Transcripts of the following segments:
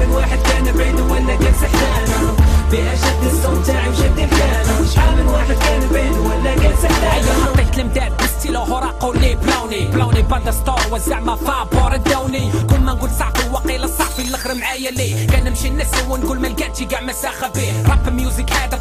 من واحد كان بعيد ولا كان سحلانة فيها شد الصوت تاعي وشد الكلام. شحال من واحد كان بعيد ولا كان سحلانة أيوه حطيت المداد بستيلو هوراقو لي بلاوني بلاوني بدا ستور وزعما فابور الدوني. كل ما نقول صعفي وقيل الصعفي الآخر معايا كان نمشي نسي ونقول ما لقيتش كاع مساخة بيه راب ميوزك هذا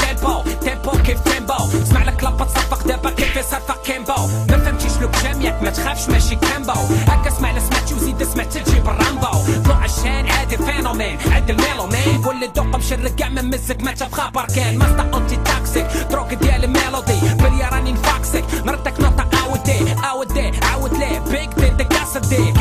تيمبو تيمبو كيف تيمبو اسمع لك لبط صفق دابا كيف يصفق كيمبو ما فهمتيش لوك جاميك ما تخافش ماشي كامبو هكا اسمع سمعتي وزيد سمعت تجيب الرامبو طلع الشان عادي فينومين عد الميلومين كل الدق مشرق كاع من مزك ما تشاف خبر كان مصدق انتي تاكسيك دروك ديال الميلودي بليا راني نفاكسك مرتك نوطة اودي اودي عاود ليه بيك دي دي كاسدي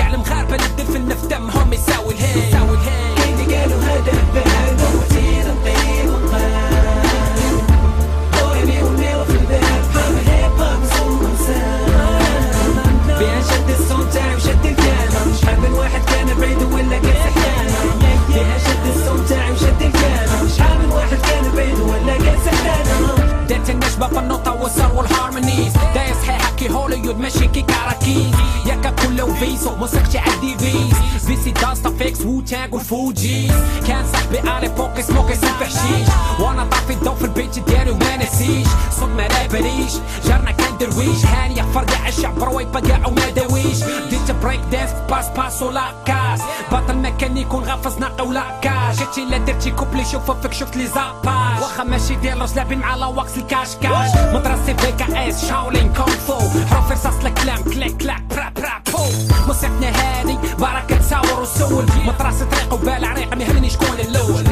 هوليود ماشي كي كاراكيز ياكا كله فيسو موسيقتي عندي فيز فيسي داستا فيكس وو تانج والفوجيز كان صاحبي على بوكي سموكي حشيش وأنا طافي الضو في البيت ديالي وما نسيش. صوت ما لابريش جارنا كان درويش. هانية فرقع الشعب رويبة كاع وما داويش ديت بريك دانس باس باس ولا كاس. باطل ميكانيك ونغفز ناقي ولا كاش جيتي لا درتي كوبلي شوف فيك شفت لي زاباج واخا ماشي ديال راس لابين مع لاواكس الكاش كاش مدرسة في كا إس شاولين كونغ فو. حروف رصاص الكلام كليك كلاك برا برا بو. موسيقتنا هادي بركة تصور وسول. مدرسة طريق وبال عريق ما يهمني شكون الأول؟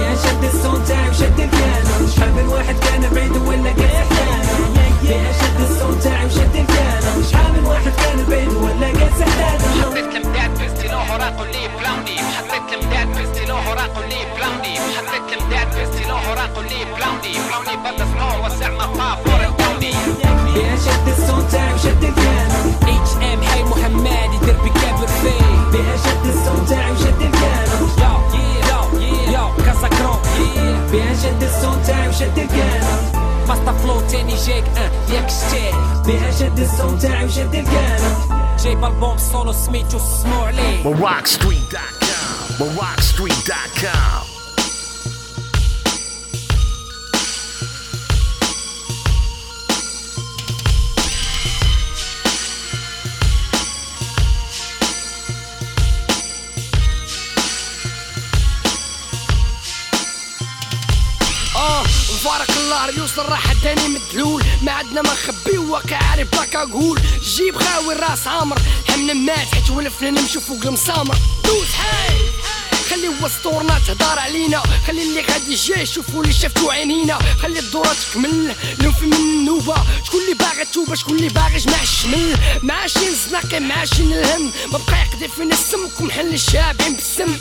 فيها تاني جاك آه ياك شتاك فيها شد الصوت تاعي وشد الكلام جايب البوم سولو سميتو سمو عليه. MarockStreet.com. آه مبارك الله داني مدلول ما عندنا ما نخبي وكا عارف بلاك أقول جيب خاوي راس عامر. حمنا مات حيت ولفنا نمشي فوق المسامر. دوز حي خلي وسطورنا تهدار علينا. خلي اللي غادي جاي يشوفوا اللي شافتو عينينا. خلي الدورة تكمل نوفي من النوبة شكون اللي باغي توبة شكون اللي باغي جمع الشمل. معاشين زناقي معاشين الهم. ما بقى يقضي فينا السم كون حل الشابعين بالسم.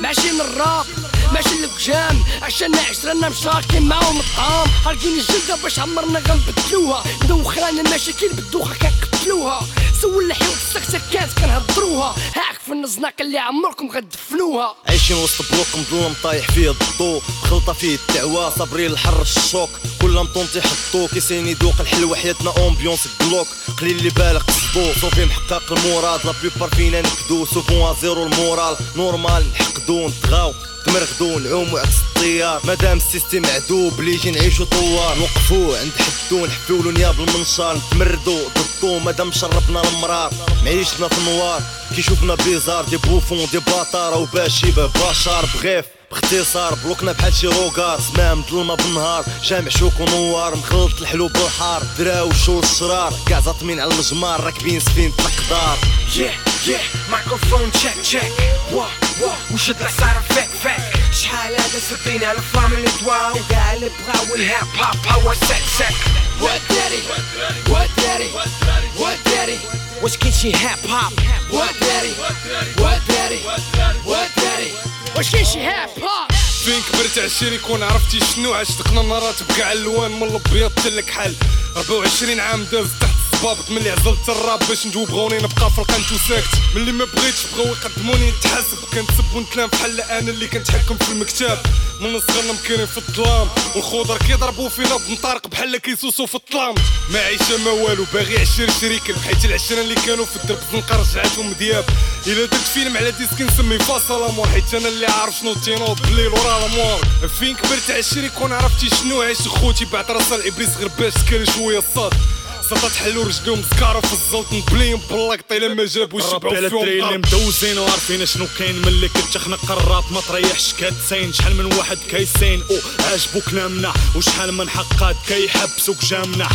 ماشيين الراب. ماشي القجام. عشان عشرنا مشاركين معاهم الطعام. خارجين الجلدة باش عمرنا غنبدلوها. ندوخ رانا المشاكل بالدوخة كنقتلوها سول الحيوط السكسكات كنهضروها. هاك في النزناق اللي عمركم غتدفنوها. عايشين وسط بلوك مظلم طايح فيه الضو خلطة فيه الدعوة صابرين الحر الشوك. كل مطون تيحطو كيسين يدوق. الحلوة حياتنا امبيونس كلوك قليل اللي بالك قصدو صوفي محقق المراد لا بيبار فينا نكدو. سوفون زيرو المورال. نورمال نحقدو نتغاو. تمرغدو نعومو عكس الطيار. مادام السيستم عدوب اللي يجي نعيشو طوار؟ نوقفو عند حدو نحفيولو نياب المنشار. نتمردو ضدو مادام شربنا المرار معيشنا في النوار كي شوفنا بيزار دي بوفون دي باطارة وباشي بشار بغيف باختصار بلوكنا بحال شي روكار سمام ظلمة بالنهار. جامع شوك ونوار. مخلط الحلو بالحار دراو شو الشرار. كاع زاطمين على المجمار راكبين سفينة القدار Yeah, yeah, microphone check, check. Wah, wah, وشد العصارة. شحال هذا سطينا الفاميلي دواو. كاع اللي بغاو الهاب هاب هو سك سك. وداري وداري وداري واش كاين شي هاب هاب وداري وداري وداري واش كاين شي هاب هاب فين كبرت عشري كون عرفتي شنو؟ عشتقنا نارات بكاع الوان من الأبيض تلك حل 24 عام داز تحت الصبابط ملي عزلت الراب باش ندوب بغوني نبقى القنت وساكت. ملي ما بغيتش بغاو يقدموني نتحاسب. كنتسب ونتلام بحال أنا اللي كنتحكم في المكتب. من صغرنا مكانين في الظلام والخضر كيضربوا فينا بنطارق بحال كيسوسوا في الظلام ما عايشه ما والو باغي عشر شريك بحيت العشرة اللي كانوا في الدرب زنقه رجعتهم دياب. إلا درت فيلم على disque نسمي فاصل أمور. حيت أنا اللي عارف شنو تينوض بالليل ورا الأمور. فين كبرت عشري كون عرفتي شنو؟ عيش خوتي بعد راسها الابليس غير باش تكري شوية الصاد. سطات حلو رجلهم سكارو في الزوت نبليهم باللاقطي لما جابوا ربي شبعوا على الدري اللي مدوزين وعارفين شنو كاين ملي كتخنق الراب ما تريحش كاتسين شحال من واحد كيسين؟ أو عجبو كلامنا وشحال من حقات كيحبسوك جامنا.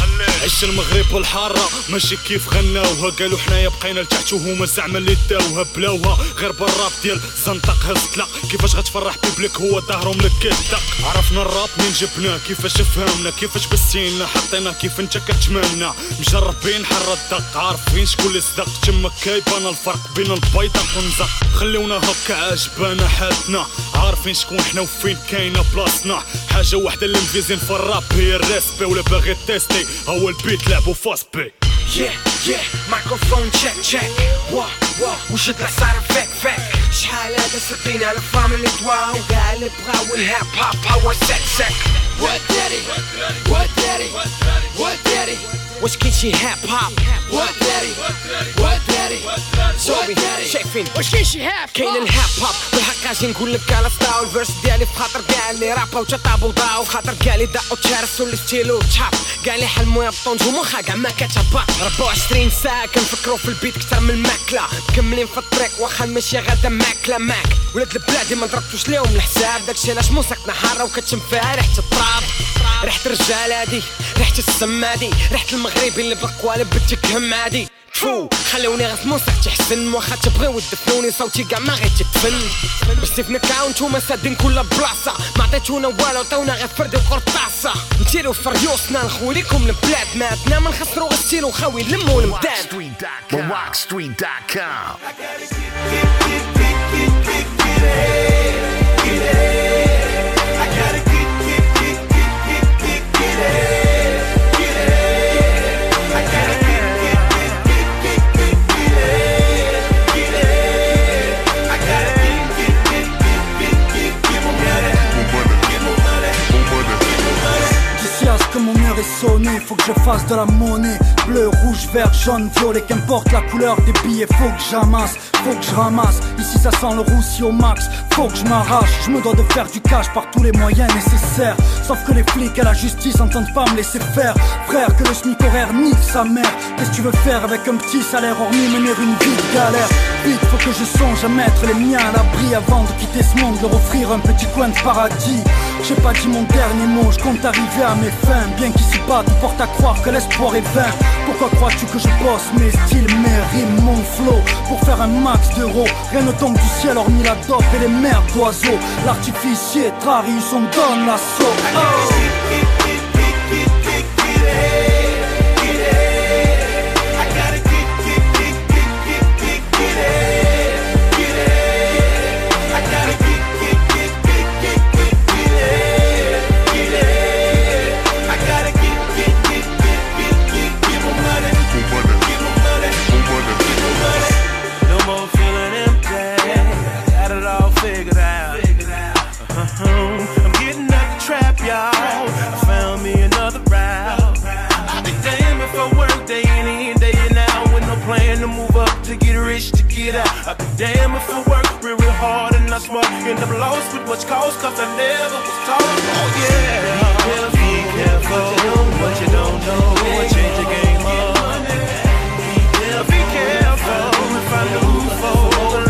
عش المغرب والحارة ماشي كيف غناوها قالوا حنايا بقينا لتحت وهما زعما اللي داوها بلاوها. غير بالراب ديال زنطق هز لا كيفاش غتفرح بيبليك؟ هو ظهرهم لك كيدق عرفنا الراب من جبناه كيفاش فهمنا كيفاش بسينا حطينا كيف انت كتمنى. مجربين حر الدق عارفين شكون اللي صدق. تما كيبان الفرق بين البيضة والنزق خليونا هكا عجبانا حالتنا عارفين شكون حنا وفين كاينة بلاصتنا. حاجة واحدة اللي مفيزين في الراب هي الريسبي ولا باغي تيستي. هو البيت لعبو فاست بي Yeah, yeah, مايكروفون تشيك تشيك وا وا وشد العصار فيك فيك شحال هذا سقينا الفاميلي دواو كاع اللي بغاو الهاب هاب هو سك سك. وداري وداري وداري واش شي هاب هاب وداري وداري صوبي شايفين واش شي هاب كاين هاب الهاب هاب بالحق أجي نقول لك على ستاو الفيرس ديالي في خاطر كاع اللي رابا وتطابو ضاو في خاطر كاع اللي دقوا تشارسوا اللي ستيلو تشاب كاع اللي حلموا يبطون جموخا كاع ما كتهبط 24 ساعة كنفكروا في البيت كتر من الماكلة مكملين في الطريق واخا المشي غدا ماكلة ماك ولاد البلادي ما ضربتوش ليهم الحساب داكشي علاش موسيقتنا حارة وكتشم فيها ريحة التراب ريحة الرجال هادي ريحة السم هادي ريحة المغربي اللي بالقوالب بتكهم عادي. فو خلوني غير في موسيقتي حسن واخا تبغيو تدفنوني صوتي كاع ما غيتدفن باش تفنكا وانتوما سادين كل بلاصه ما عطيتونا والو عطيونا غير فرد وقرطاسه نتيرو في ريوسنا نخوليكم البلاد. ماتنا ما نخسرو غير ستيلو خاوي نلمو المداد Rockstreet.com. faut que je fasse de la monnaie. Bleu, rouge, vert, jaune, violet, qu'importe la couleur des billets, faut que j'amasse, faut que je ramasse. Ici ça sent le roussi au max, faut que je m'arrache. Je me dois de faire du cash par tous les moyens nécessaires. Sauf que les flics et la justice entendent pas me laisser faire. Frère, que le SMIC horaire nique sa mère. Qu'est-ce que tu veux faire avec un petit salaire hormis mener une vie de galère? Vite, faut que je songe à mettre les miens à l'abri avant de quitter ce monde, leur offrir un petit coin de paradis. J'ai pas dit mon dernier mot, je compte arriver à mes fins. Bien qu'ici bas, tout porte à croire que l'espoir est vain. Pourquoi crois-tu que je bosse mes styles, mes rimes, mon flow Pour faire un max d'euros, rien ne tombe du ciel hormis la dope et les mères d'oiseaux. L'artificier Trarius, on donne l'assaut. Oh. And not. End up lost with much cost cause I never was taught. Oh yeah. Be careful, be careful. What you don't know, and change the game up. Be careful if I lose for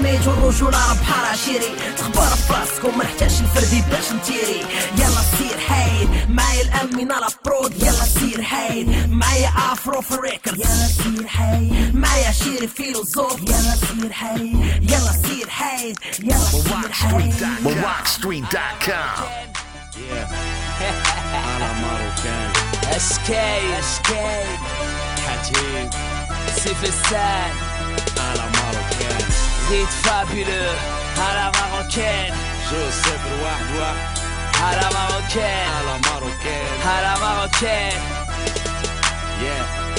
شنايد والرجولة بحال عشيري تخبر براسك وما نحتاجش الفردي باش نتيري. يلا سير حايد معايا الامينة لابرود برود. يلا سير حايد معايا أفرو في الريكورد. يلا سير حايد معايا شيري فيلوزوف يلا سير حايد يلا سير حايد يلا سير حايد MoroccoStreet.com Yeah. SK SK حجيب سيف السان Fabuleux, à la marocaine. Joseph Louardois, à la marocaine. À la marocaine. À la marocaine. Yeah.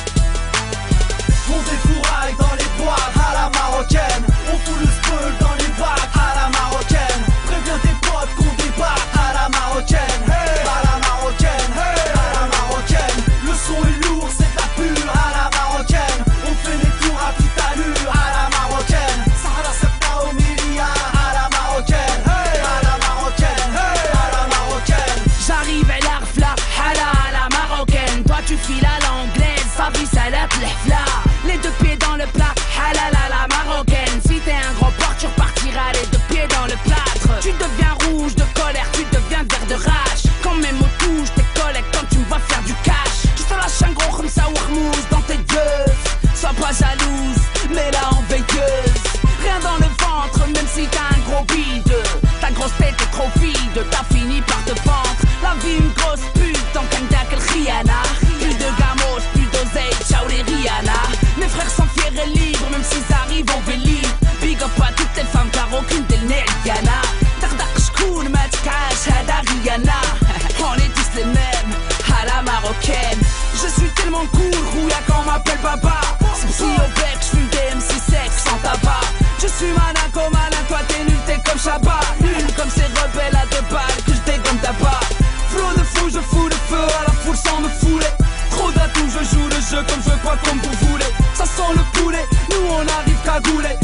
Comme vous voulez. Ça sent le poulet, nous on arrive cagouler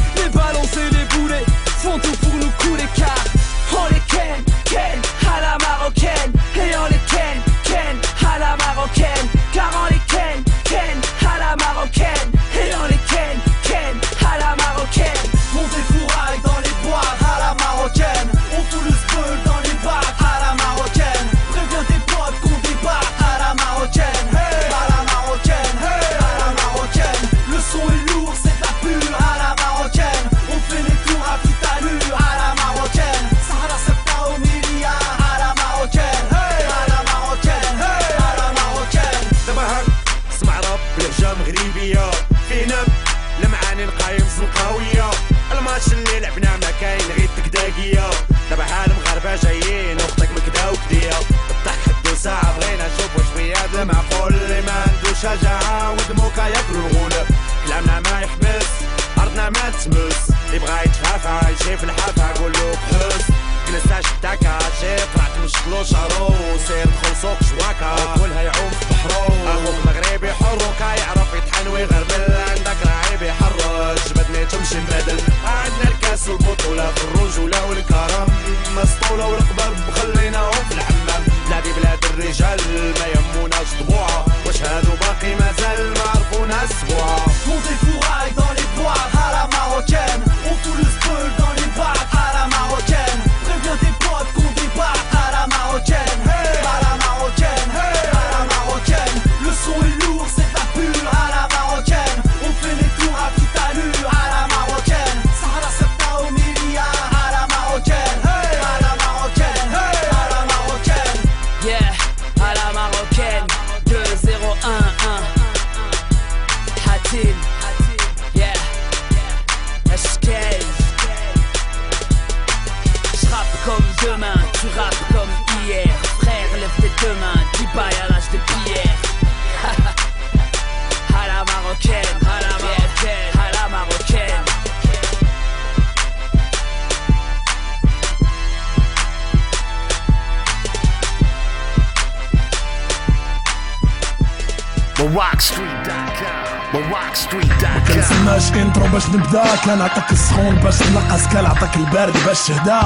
كنسماش انترو باش نبدا كان عطاك السخون باش تنقص كان عطاك البارد باش تهدا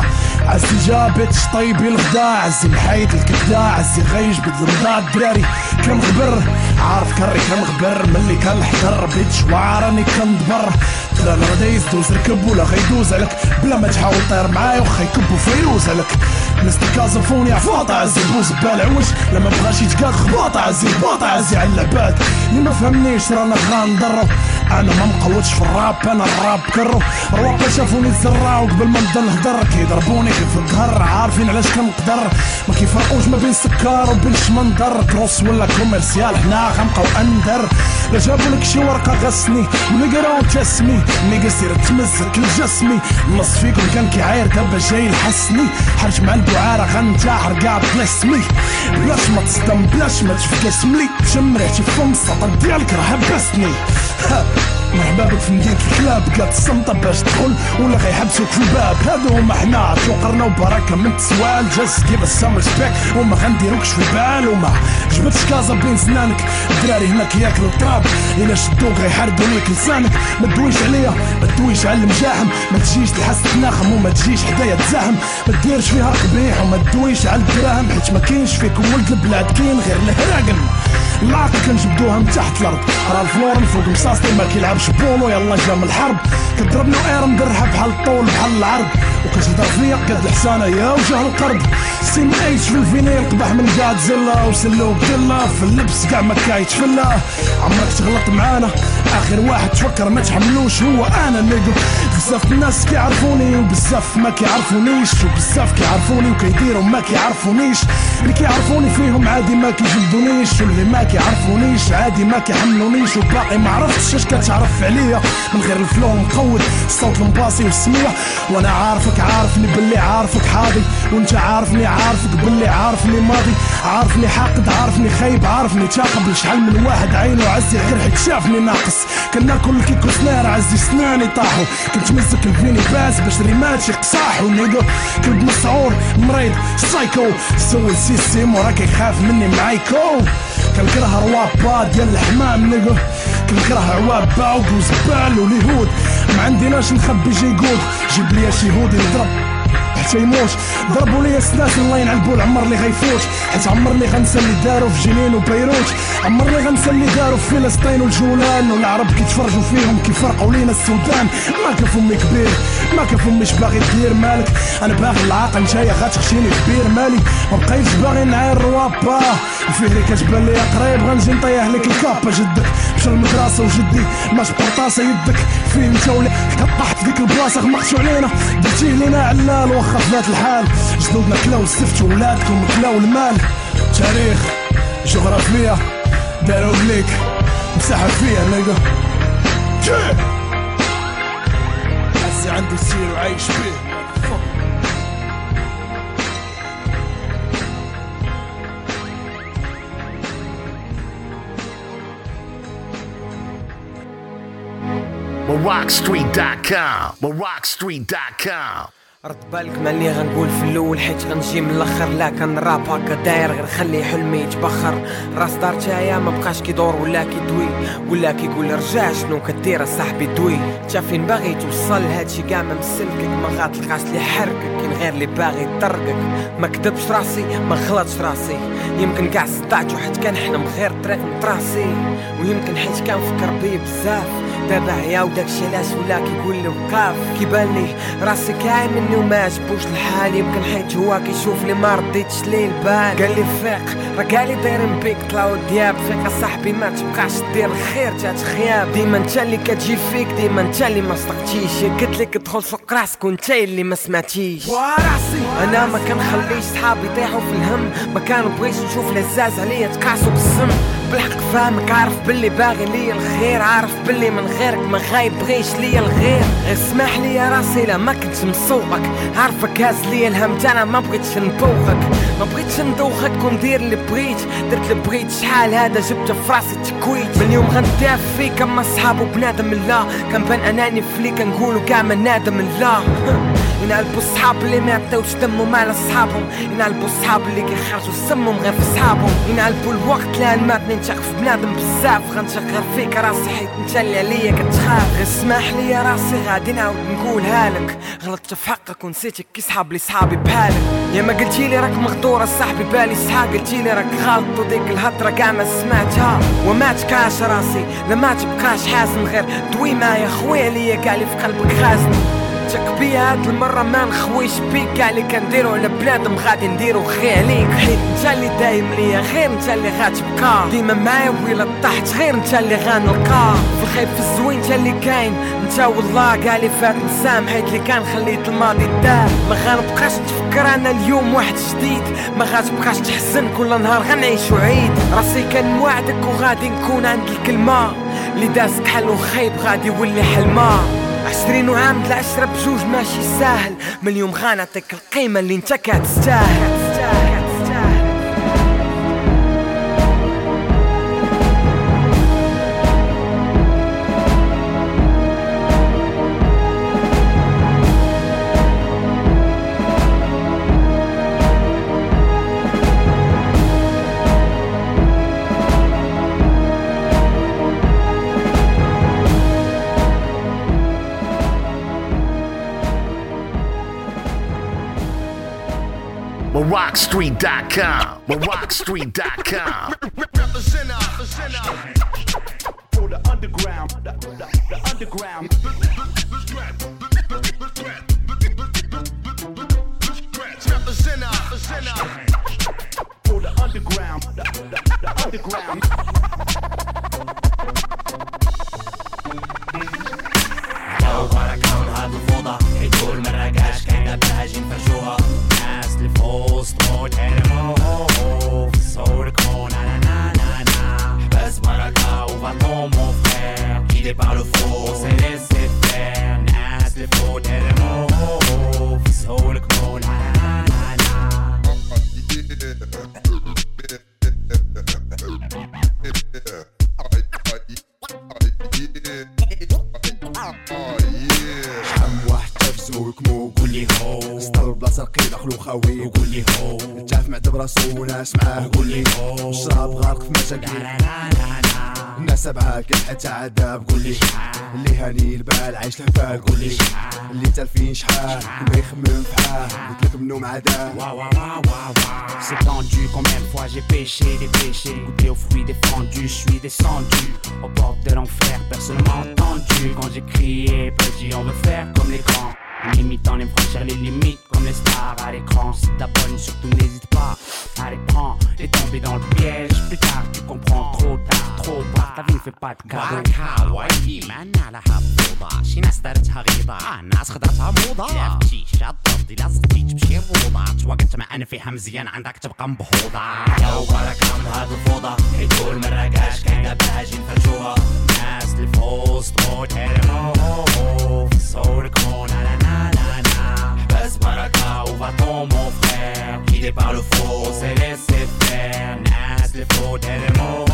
عزي جابت طيبي الغدا عزي محايد الكبدا عزي غيج بالمضا الدراري كنغبر عارف كري كنغبر ملي كنحضر بيت شوار راني كندبر لا لا غدا يزدوز ركب ولا غيدوز عليك بلا ما تحاول طير معايا وخا يكبو فيروز عليك مستر كازافوني عفاطة عزي بوز بالعوج لما بغاش يتقاد خباطة عزي باطة عزي على العباد اللي ما فهمنيش رانا غندرو. أنا ما مقوتش في الراب أنا الراب كرو. رواقه شافوني الزرع وقبل ما نبدا نهدر. كيضربوني كيف القهر عارفين علاش كنقدر. ما كيفرقوش ما بين سكر وبين شمندر كروس ولا كوميرسيال حنا غنبقاو أندر. لا جابوا لك شي ورقة غسني. ولا قراو تسمي ميغا سير تمزك لجسمي النص فيكم كان كيعاير دابا جاي الحسني. حرج مع الدعارة غنتاحر كاع بلا سمي بلاش ما تصدم بلاش ما تفكس ملي شم ريحتي في فم السطر ديالك راه حبسني ها، مرحبا بك في مدينة الكلاب قاد الصمتة باش تدخل ولا غيحبسوك في الباب. هادو هما حنا شوقرنا وبركة من تسوال جاست كيف السامر سبيك وما غنديروكش في البال وما جبتش كازا بين سنانك الدراري هنا كياكلوا التراب. إلا شدوك غيحردوا ليك لسانك. ما تدويش عليا ما تدويش على المجاحم ما تجيش تحس تناخم وما تجيش حدايا تزاحم ما ديرش فيها قبيح وما تدويش على الدراهم. حيت ما كاينش فيك ولد البلاد كاين غير الهراقم العاقل كنجبدوها من تحت الأرض. راه الفلور فوق مصاصتي ما كيلعبش بولو يلا جا من الحرب. كضربني اير مدرحة بحال الطول بحال العرض. وكتهضر فيا قد الحسانه يا وجه القرض سين إيش في الفينيل قبح من جادزيلا وسلوك دلا في اللبس كاع ما كايتفلا عمرك تغلط معانا آخر واحد تفكر ما تحملوش. هو أنا نيجو بزاف الناس كيعرفوني وبزاف ما كيعرفونيش وبزاف كيعرفوني وكيديروا ما كيعرفونيش. اللي كيعرفوني فيهم عادي ما كيجلدونيش واللي ما كيعرفونيش عادي ما كيحملونيش. وباقي ما عرفتش اش كتعرف عليا. من غير ال flow مقود الصوت المباصي والسمية. وأنا عارفك عارفني باللي عارفك حاضي. وانت عارفني عارفك باللي عارفني ماضي. عارفني حاقد عارفني خايب عارفني تاقب شحال من واحد عينه عزي غير حيت شافني ناقص. كنا كل سنار عزي سناني طاحوا. كنت مسك الفيني باس باش ريمات يقصاحوا نيجا كلب مسعور مريض سايكو. سول سيستيم وراه كيخاف مني معايكو. كنكره روابا ديال الحمام نيجا كنكره عوابا وكوزبال واليهود ما عندناش نخبي جيكود جيب لي شي هودي نضرب حتى يموت. ضربوا لي سناس الله ينعلبوا العمر اللي غيفوت. حيت عمر اللي غنسى اللي داروا في جنين وبيروت. عمر اللي غنسى اللي داروا في فلسطين والجولان. والعرب كيتفرجوا فيهم كيفرقوا لينا السودان. ما كان فمي كبير ما كان فميش باغي دير مالك. أنا باغي العاقل نتايا غتخشيني كبير مالي ما بقيتش باغي نعاير روابا الفهري كتبان لي قريب غنجي نطيح لك الكابا جدك. مشى المدرسة وجدي ماش بقرطاسة يدك. فين انت ولا كطحت في ديك البلاصة غمقتو علينا. درتيه لينا علال واخا في ذات الحال. جدودنا كلاو السفت وولادكم كلاو المال تاريخ جغرافية داروا بليك مساحة فيها نيجا عزي عنده سير وعايش بيه MorockStreet.com. MorockStreet.com. رد بالك مالي غنقول في الأول حيت غنجي من الأخر. لا كان راب هكا داير غير خلي حلمي يتبخر. راس دار تاعيا ما بقاش كيدور ولا كيدوي ولا كيقول رجع شنو كدير صاحبي دوي. تا فين باغي توصل؟ هادشي كاع ما مسلكك ما غاتلقاش اللي حركك. كاين غير اللي باغي يطرقك. ما كدبش راسي ما غلطش راسي. يمكن كاع صدعت وحيت كنحلم غير طريق مطراسي ويمكن حيت كنفكر بيه بزاف. دابا عيا وداكشي علاش ولا كيقول لي وقاف. كيبان راسي كاع مني وما عجبوش الحال. يمكن حيت هو كيشوف لي ما رديتش ليه البال. قال لي فيق راه لي دايرين بيك طلعوا دياب. فيق صاحبي ما تبقاش دير الخير تاع خياب ديما انت اللي كتجي فيك ديما انت اللي ما صدقتيش. قلت لك ادخل سوق راسك وانت اللي ما سمعتيش. وراسي أنا ما كنخليش صحابي يطيحوا في الهم. ما كنبغيش نشوف لزاز عليا تكاسوا بالسم. بالحق فاهمك عارف باللي باغي ليا الخير عارف باللي من غيرك ما غايبغيش ليا الغير. اسمح لي يا راسي لا ما كنتش مسوقك عارفك هاز ليا الهم تاعنا ما بغيتش نبوخك ما بغيتش ندوخك وندير اللي بغيت درت اللي بغيت شحال هذا جبت في راسي تكويت. من اليوم غندافع فيك أما صحاب وبنادم لا كنبان أناني فلي كنقولو كاع ما نادم لا. ينعلبوا الصحاب اللي ما يعطيوش دمهم على صحابهم ينعلبوا الصحاب اللي كيخرجوا سمهم غير في صحابهم. ينعلبوا الوقت لأن ماتني نشق في بنادم بزاف غنشغل فيك راسي حيت انت اللي عليا كتخاف. غير اسمح لي يا راسي غادي نعاود نقولها لك. غلطت في حقك ونسيتك كي صحاب لي صحابي بحالك يا ما قلتي لي راك مغدورة صاحبي بالي صحا. قلتي لي راك غلط وديك الهضرة كاع ما سمعتها. وما تكاش راسي لا ما تبقاش حازم. غير دوي معايا خويا ليا كاع في قلبك خازن تك بيا هاد المرة ما نخويش بيك اللي كنديرو على بنادم غادي نديرو خي عليك حيت انت اللي دايم ليا غير انت اللي غتبقى ديما معايا ويلا طحت غير انت اللي غنلقى. في الخيب في الزوين انت اللي كاين. انت والله كاع اللي فات نسام حيت اللي كان خليت الماضي دار. ما غنبقاش نتفكر أنا اليوم واحد جديد. ما غتبقاش تحزن كل نهار غنعيشو عيد راسي كان موعدك وغادي نكون عند الكلمة. اللي دازك حل خايب غادي يولي حلمة. عشرين وعام العشرة بجوج ماشي ساهل. من اليوم القيمة اللي انت كتستاهل. MorockStreet.com. MorockStreet.com. Represent for the underground, the, the, the underground. بلاصه لقينا خلو خاوي وقول لي هو. تعرف معدب راسو وناس معاه قول لي هو. شراب غارق في مشاكل الناس سبعة كل حتى عذاب. قول لي اللي هاني البال عايش الحفال قول لي اللي تالفين شحال. كل ما يخمم في حال قلت لك منهم عذاب C'est tendu, combien de fois j'ai péché des péchés, goûté aux fruits défendus, je suis descendu. Au bord de l'enfer, personne ne m'a entendu. Quand j'ai crié, petit on veut faire comme les grands, en imitant les franchir les limites comme les stars à l'écran, si t'abonnes surtout n'hésite pas à les prendre et tomber dans le piège, plus tard tu comprends trop tard, trop tard, ta vie ne fait pas de cadeau. ويلي ما عليها بفوضى شي ناس دارتها غيضة الناس خدرتها موضة شاد ضدي لازقتي تمشي روضة توقت معانا فيها مزيان عندك تبقى مبهوضة يا بركة من هاد الفوضى يقول من رقاش كاين دابا أجي نفرجوها الناس اللي في وسطو تهرمو في الصور كون نا نا نا نا حبس بركة وفاتون مون فخير guidé par le faux on s'est laissé faire. الناس اللي فوق تهرمو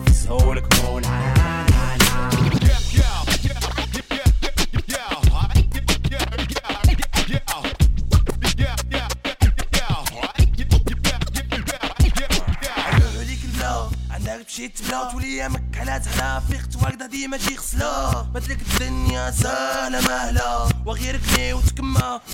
في الصور كون نا نا نا نا عليك البلا عندك مشيت تبلا تولي ايامك على تحلا فيقت واقدة ديما تجي غسلا بدلك الدنيا سهلة مهلة وغيرك ني وتكما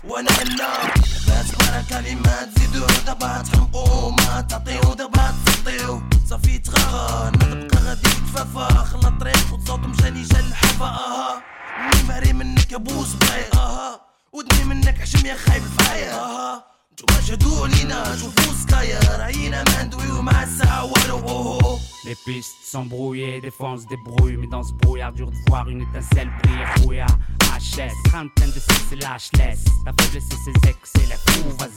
وأنا هلا بات بركة لما تزيدو دابا تحمقو ما تعطيو دابا تسطيو صافي ما تبقى غادي كفافة خلى الطريق وتصوت مشاني جا الحافة أها. ماري منك يا بوس باي أها. ودني منك عشم يا خايب الفاير أها. نتوما جهدوا علينا. شوفوا سكاير. عينا ما ندويو مع الساعة والو. أوهو. Les pistes sont brouillées, des fois on se mais dans ce brouillard dur de voir une étincelle briller, fouillard, laisse. Trentaine de sexe et lâche laisse. La faiblesse et ses ex et la.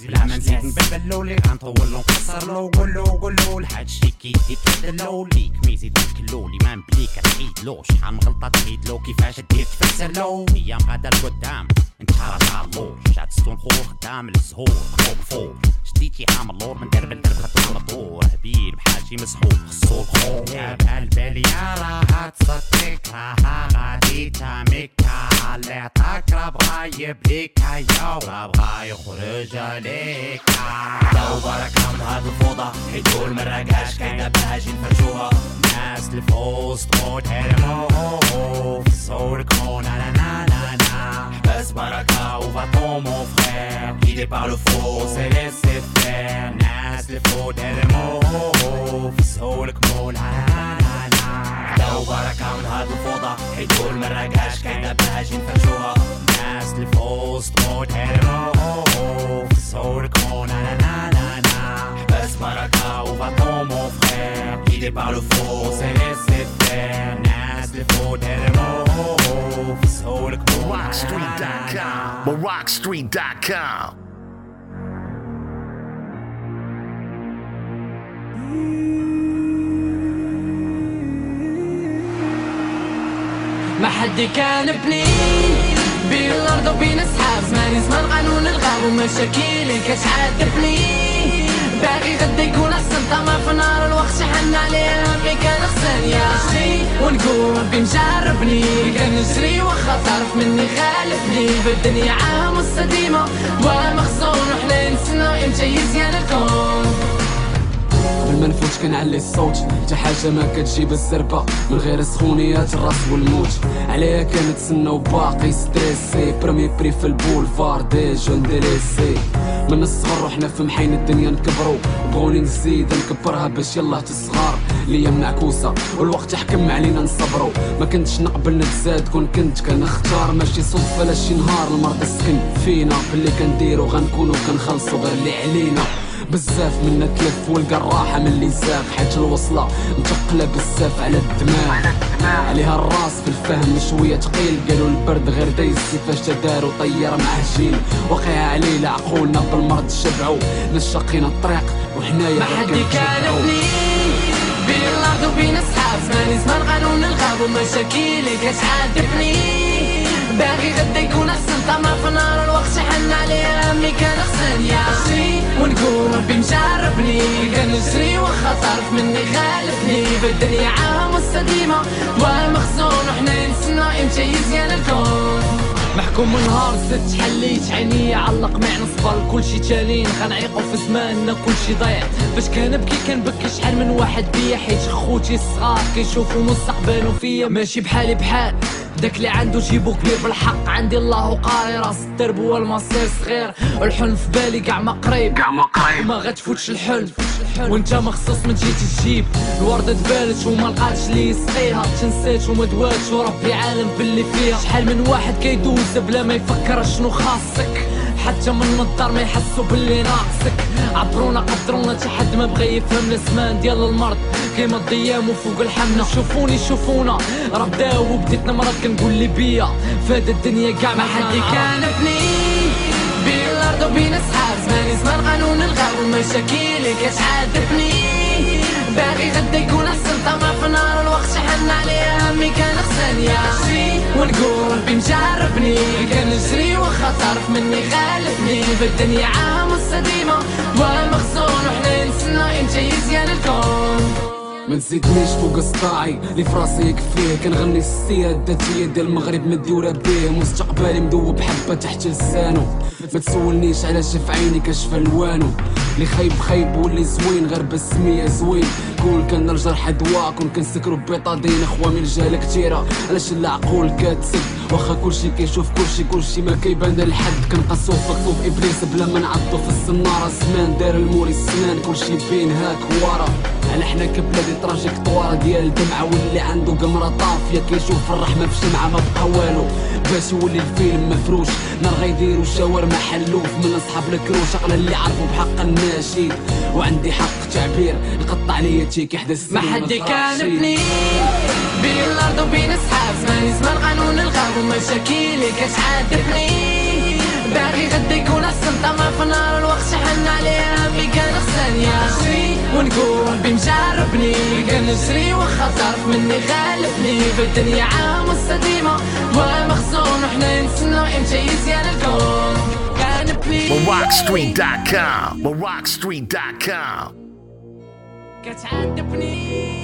Vas-y لا ما نزيد. نبدلو لي غنطول له نكسر له قولو قولو الحاجشي كيدي تبدلو ليك ميزي تكلو لي ما نبليك تعيد له شحال من غلطة تعيد له كيفاش دير تفسر له أيام غادا لقدام انت راه اللور شاد ستون خور خدام الزهور فوق شديتي عام اللور من درب لدرب على طول هبيل بحال شي مسحوق خصو الخور يا بالبالي راها تصدق راها غادي تامك اللي عطاك راه بغا يبليك هيا وراه بغا يخرج عليك لو بركة من هاد الفوضى يقول من رقاش كاين دابا أجي نفرجوها الناس اللي في وسطو تهرمو في الصور كون نا نا نا نا حبس بركة وفاتون مون فخير guidé par le faux on s'est laissé faire الناس اللي فوق تهرمو في الصور كون نا نا نا نا لو بركة من هاد الفوضى يقول من رقاش كاين دابا أجي نفرجوها الناس اللي في وسطو في الصور كون نا نا نا نا حبس بركة وفاتون مون فخير guidé par le faux on s'est laissé faire اللي فوق تهرمو في الصور كون Rockstreet.com. Rockstreet.com. ما حد كان بلين بين الأرض وبين أصحاب زمان زمان قانون الغاب ومشاكل كتعاتبني باغي غدا يكون أحسن طمع في نار الوقت شحن عليها مي كان خسان يا أخي. ونقول ربي مجربني كان نجري واخا تعرف مني خالفني. بالدنيا عام مستديمة والمخزون وحنا نتسنى إمتى يزيان الكون قبل ما نفوت كنعلي الصوت. حتى حاجة ما كتجيب الزربه من غير سخونيات الرأس والموت عليها كنتسناو باقي stressé. premier prix في ال boulevard des jeunes délaissés من الصغر وحنا في محين الدنيا نكبرو بغوني نزيد نكبرها باش يلاه تصغر الأيام معكوسه والوقت يحكم علينا نصبرو ما كنتش نقبل نتزاد. كون كنت كنختار. ماشي صدفه لا شي نهار. المرض سكن فينا. باللي كنديرو غنكونو كنخلصو. غير اللي علينا. بزاف منا تلف ولقى الراحة من اللي زاغ حيت الوصلة متقلة بزاف على الدماغ. عليها الراس في الفهم شوية تقيل. قالوا البرد غير دايز كيفاش تدار وطير معاه جيل واقعها علينا عقولنا بالمرض شبعوا نشقينا الطريق وحنايا ما حد يكالفني بين الأرض وبين أصحاب. زماني زمان قانون الغاب ومشاكيلي كتعاتبني باغي غدا يكون أحسن. طمع في نار الوقت شحن عليه امي كان خصني يا ونقول ربي مجربني كنجري واخا طرف مني خالفني. بالدنيا عام مستديمة والمخزون وحنا نسنا إمتى يزيان الكون. محكوم نهار زدت حليت عينيا علق معنا صبر كلشي تالين غنعيقو في زماننا كلشي ضيع. فاش كنبكي كنبكي شحال من واحد بيا حيت خوتي الصغار كيشوفوا مستقبلهم فيا. ماشي بحالي بحال. داك اللي عنده جيبو كبير بالحق. عندي الله وقاري راس الدرب هو المصير صغير. الحلم في بالي كاع ما قريب. كاع ما قريب. ما غتفوتش الحلم. وانت مخصوص من جيتي تجيب. الوردة دبالت وما لقاتش لي يسقيها تنسيت وما دواتش. وربي عالم باللي فيها. شحال من واحد كيدوز بلا ما يفكر شنو خاصك. حتى من الدار ما يحسوا باللي ناقصك عبرونا قدرونا تا حد ما بغى يفهم الاسمان ديال المرض. كيما الضيام وفوق الحمنة. شوفوني شوفونا. راه بداو وبديت نمرض كنقول لي بيا فهاد الدنيا كاع ما حد يكالفني بين الأرض وبين اصحاب زماني زمان قانون الغاب ومشاكيلي كتعاتبني. باغي غدا يكون أحسن طمع في نار الوقت شحن عليه همي كان خصني يا ونقول ربي مجربني كنجري واخا طرف مني خالفني بالدنيا عام مستديمة والمخزون وحنا نسنا إمتى يزيان الكون. ما تزيدنيش فوق سطاعي اللي في راسي يكفيه. كنغني السيادة الذاتية ديال المغرب مديورة بيه. مستقبلي مذوب حبة تحت لسانو ما تسولنيش علاش في عيني كشف الوانو اللي خايب خايب واللي زوين غير بالسمية زوين. كون كان الجرح دواء كون كنسكرو بيطادين أخوة من الجهل كتيرة. علاش العقول كتسد واخا كلشي كيشوف كلشي. كلشي ما كيبان لحد كنقصو في كتوب إبليس بلا ما نعضو في السنارة زمان دار الموري السنان كلشي بين هاك ورا على حنا كبلادي تراجيكتوار ديال الدمعة واللي عنده قمرة طافية كيشوف الرحمة في شمعة ما بقى والو؟ باش يولي الفيلم مفروش نار غيديرو شاورما حلوف من أصحاب الكروش. عقل اللي عرفوا بحق الناشيد وعندي حق تعبير. نقطع ليا تيكي حدا ما حد يكالفني بين الأرض وبين أصحاب. زمان قانون الغاب ومشاكيلي كتعاتبني باغي غدا يكون احسن طمع في نار الوقت شحن عليه همي كان خصني يا ونقول ربي مجربني كنجري واخا مني خالفني بالدنيا عام مستديمة والمخزون وحنا نسنا إمتى يزيان الكون MoRockStreet.com. MoRockStreet.com. كتعاتبني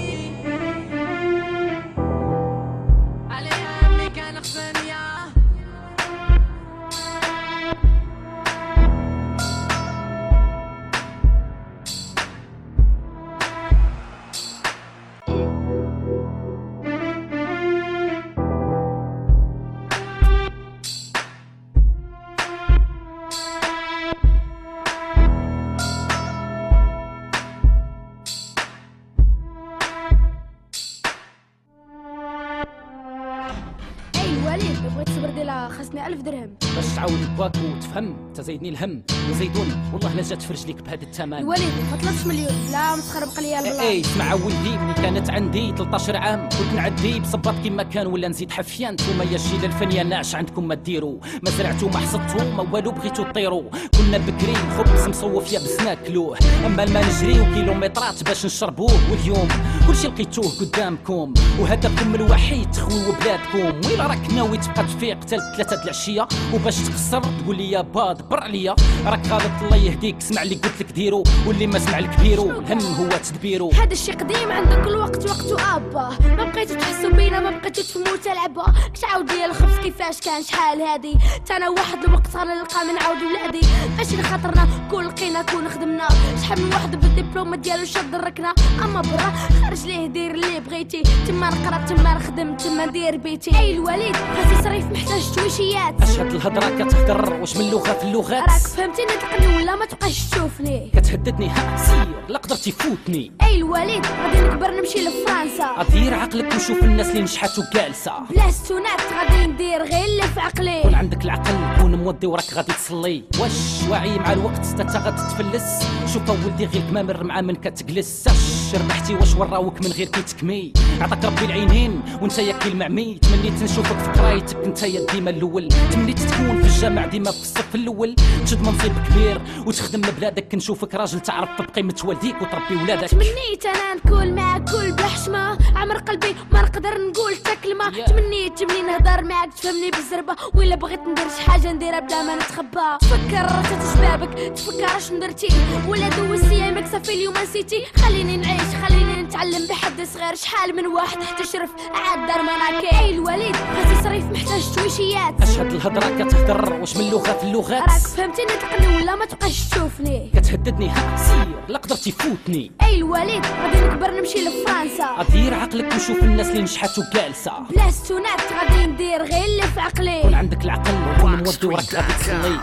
الهم وزيدوني والله لا جات فرج ليك بهذا الثمن. الوليد ما طلبش مليون لا متخربق ليا ال plan اي اسمع ولدي ملي كانت عندي 13 عام كنت نعدي بصباط كيما كان ولا نزيد حفيان. نتوما يا الشيله الفنيه ناش عندكم ما ديروا. ما زرعتوا ما حصدتوا ما والو بغيتوا تطيروا. كنا بكري خبز مصوف يا بس ناكلوه أما الماء نجريو كيلومترات باش نشربوه. واليوم كلشي لقيتوه قدامكم. وهدفكم الوحيد تخويو بلادكم. ويلا راك ناوي تبقى تفيق حتى ثلاثة د العشية؟ وباش تقصر تقول لي يا باد بر عليا. راك غلط الله يهديك. سمع اللي قلت لك ديرو. واللي ما سمع الكبيرو الهم هو تدبيرو. هذا الشيء قديم عندك. الوقت وقته ابا ما بقيتو تحسوا بينا. ما بقيتو تفهموا تلعبوا كتعاود لي الخبز كيفاش كان؟ شحال هادي؟ تانا واحد الوقت غنلقى من عاود ولادي ماشي لخاطرنا كون لقينا كون خدمنا. شحال من واحد بالدبلومة ديالو شد الركنه أما برا خرج ليه دير اللي بغيتي؟ تما نقرا تما نخدم تما ندير بيتي. أي الوليد خاصي صريف محتاج تويشيات أش هاد الهضرة كتهضر واش من لغه في اللغات؟ راك فهمتيني تقني ولا ما تبقاش تشوف تشوفني؟ كتهددني ها سير لا قدرتي فوتني أي الوليد غادي نكبر نمشي لفرنسا. غدير عقلك وشوف الناس اللي نجحات وجالسة. بلا ستونات غادي ندير غير اللي في عقلي. كون عندك العقل كون مودي وراك غادي تصلي. واش واعي مع الوقت؟ تا غادي تفلس شوف ولدي غير كمامر مع من كتجلس. ربحتي واش وراوك من غير كي تكمي. عطاك ربي العينين وانت يا كي المعمي. تمنيت نشوفك في قرايتك انت يا ديما الأول. تمنيت تكون في الجامع ديما في الصف الأول. تشد منصب كبير وتخدم لبلادك نشوفك راجل تعرف بقيمة والديك وتربي ولادك. تمنيت أنا نكون معاك كل بلا حشمه عمر قلبي ما نقدر نقول حتى كلمه تمنيت تمني نهضر معاك تفهمني بالزربة. ولا بغيت ندير شي حاجة نديرها بلا ما نتخبى. تفكر راسك شبابك تفكر اش درتي ولا دوزت أيامك صافي اليوم نسيتي. خليني نعيش خليني نتعلم. بحد صغير شحال من واحد تحت شرف عاد دار مناكي أي الوليد؟ غادي صريف محتاج تويشيات. أشهد الهضرة كتهضر واش من لغه في اللغات؟ راك فهمتيني تقني ولا ما تبقاش تشوفني؟ كتهددني ها سير لا قدرتي فوتني أي الوليد؟ غادي نكبر نمشي لفرنسا. غدير عقلك وشوف الناس اللي نجحات وجالسه بلا ستونات غادي ندير غير اللي في عقلي. كون عندك العقل وكون مودي وراك غادي تصلي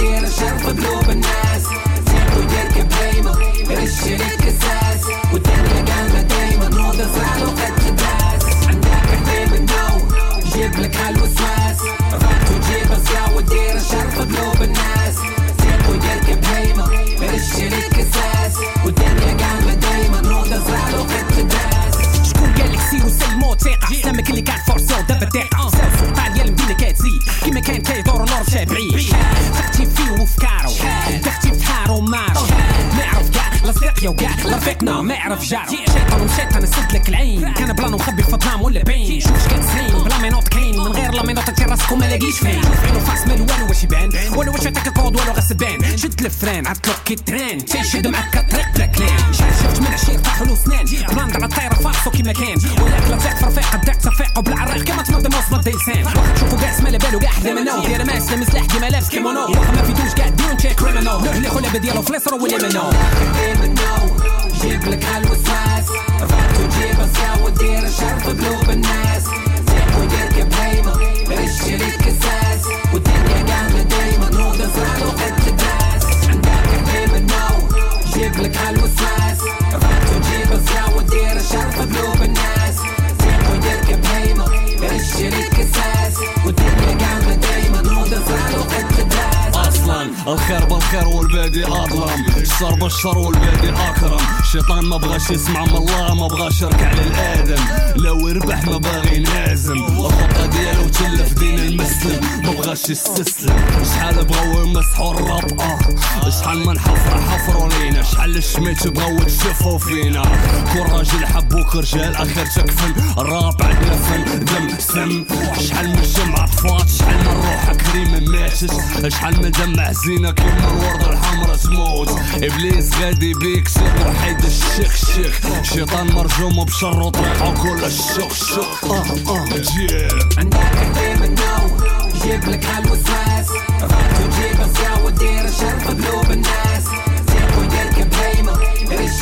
الشر في قلوب الناس. زيب ودير كبهيمة رش لك كساس والدنيا قامة دايما نوض زعل وقد تداس. عندك حبيب النو جيب لك هالوسواس. رفعت وجيب الزيا ودير في قلوب الناس. زيب ودير كبهيمة رش لك كساس والدنيا قامة دايما نوض زعل وقد تداس. شكون قال لك سير وسلمو ثقة سلامك اللي كان فورسو دابا دقيقة ساو سلطان ديال المدينة كتزيد كيما كان كيدور نور شابعين ثقتي كاع يا وكاع رفيقنا ما يعرف جارو شيطان ومشيت أنا سد لك العين. كان بلان مخبي في الظلام ولا باين شوف اش كتسين بلا ما ينوض كاين من غير لا ما ينوض انت راسك وما لاقيش فين. عينو فاس مال والو واش يبان؟ والو واش عطاك الكود والو غسبان. شد الفران عطلو كي تران. تيشد معاك الطريق بلا كلام شفت من عشير طاحوا له سنان. بلاند على الطايره فاصو كيما كان. وياك لا تزيق في رفيق داك تفيق وبلا عريق كيما تنظم وسط لسان واخا تشوفو قاس ما بالو كاع حدا منو داير ماس لمس لح كيما لابس كيمونو. واخا ما فيدوش كاع ديون تشيك كريمينال نروح لي خلابه ديالو في اليسر ولا منو جيب لك هالوسواس رفعت وجيب الزيا ودير الشر في قلوب الناس زيب ودير كبهيمة رش لك كساس والدنيا قامة دايما نوض زعل وقد تداس عندك حبيب النو جيب لك هالوسواس رفعت وجيب الزيا ودير الشر في قلوب الناس زيب ودير كبهيمة رش لك كساس والدنيا أصلا الخير بالخير والبادي أظلم. الشر بالشر والبادي أكرم. الشيطان ما بغاش يسمع من الله ما بغاش يركع للآدم. لو يربح ما باغي ينهزم الخطه ديالو تلف دين المسلم. ما بغاش يستسلم. شحال بغاو يمسحوا الرابطه شحال من حفره لينا شحال الشميت بغاو يتشفوا فينا كل راجل حبوك رجال اخرتك فن الراب عندنا فن دم سم. شحال من الجمعة طفات شحال من روحك كريم ماتت. شحال من دمع زينة كيما الوردة الحمرا تموت. إبليس غادي بيك. سير وحيد الشيخ شيخ شيطان مرجوم بشر وطريقه كل الشخ شخ آه آه. جيه عندك حبيب النو جيب لك هالوسواس رفعت وجيب الزيا ودير الشر في قلوب الناس.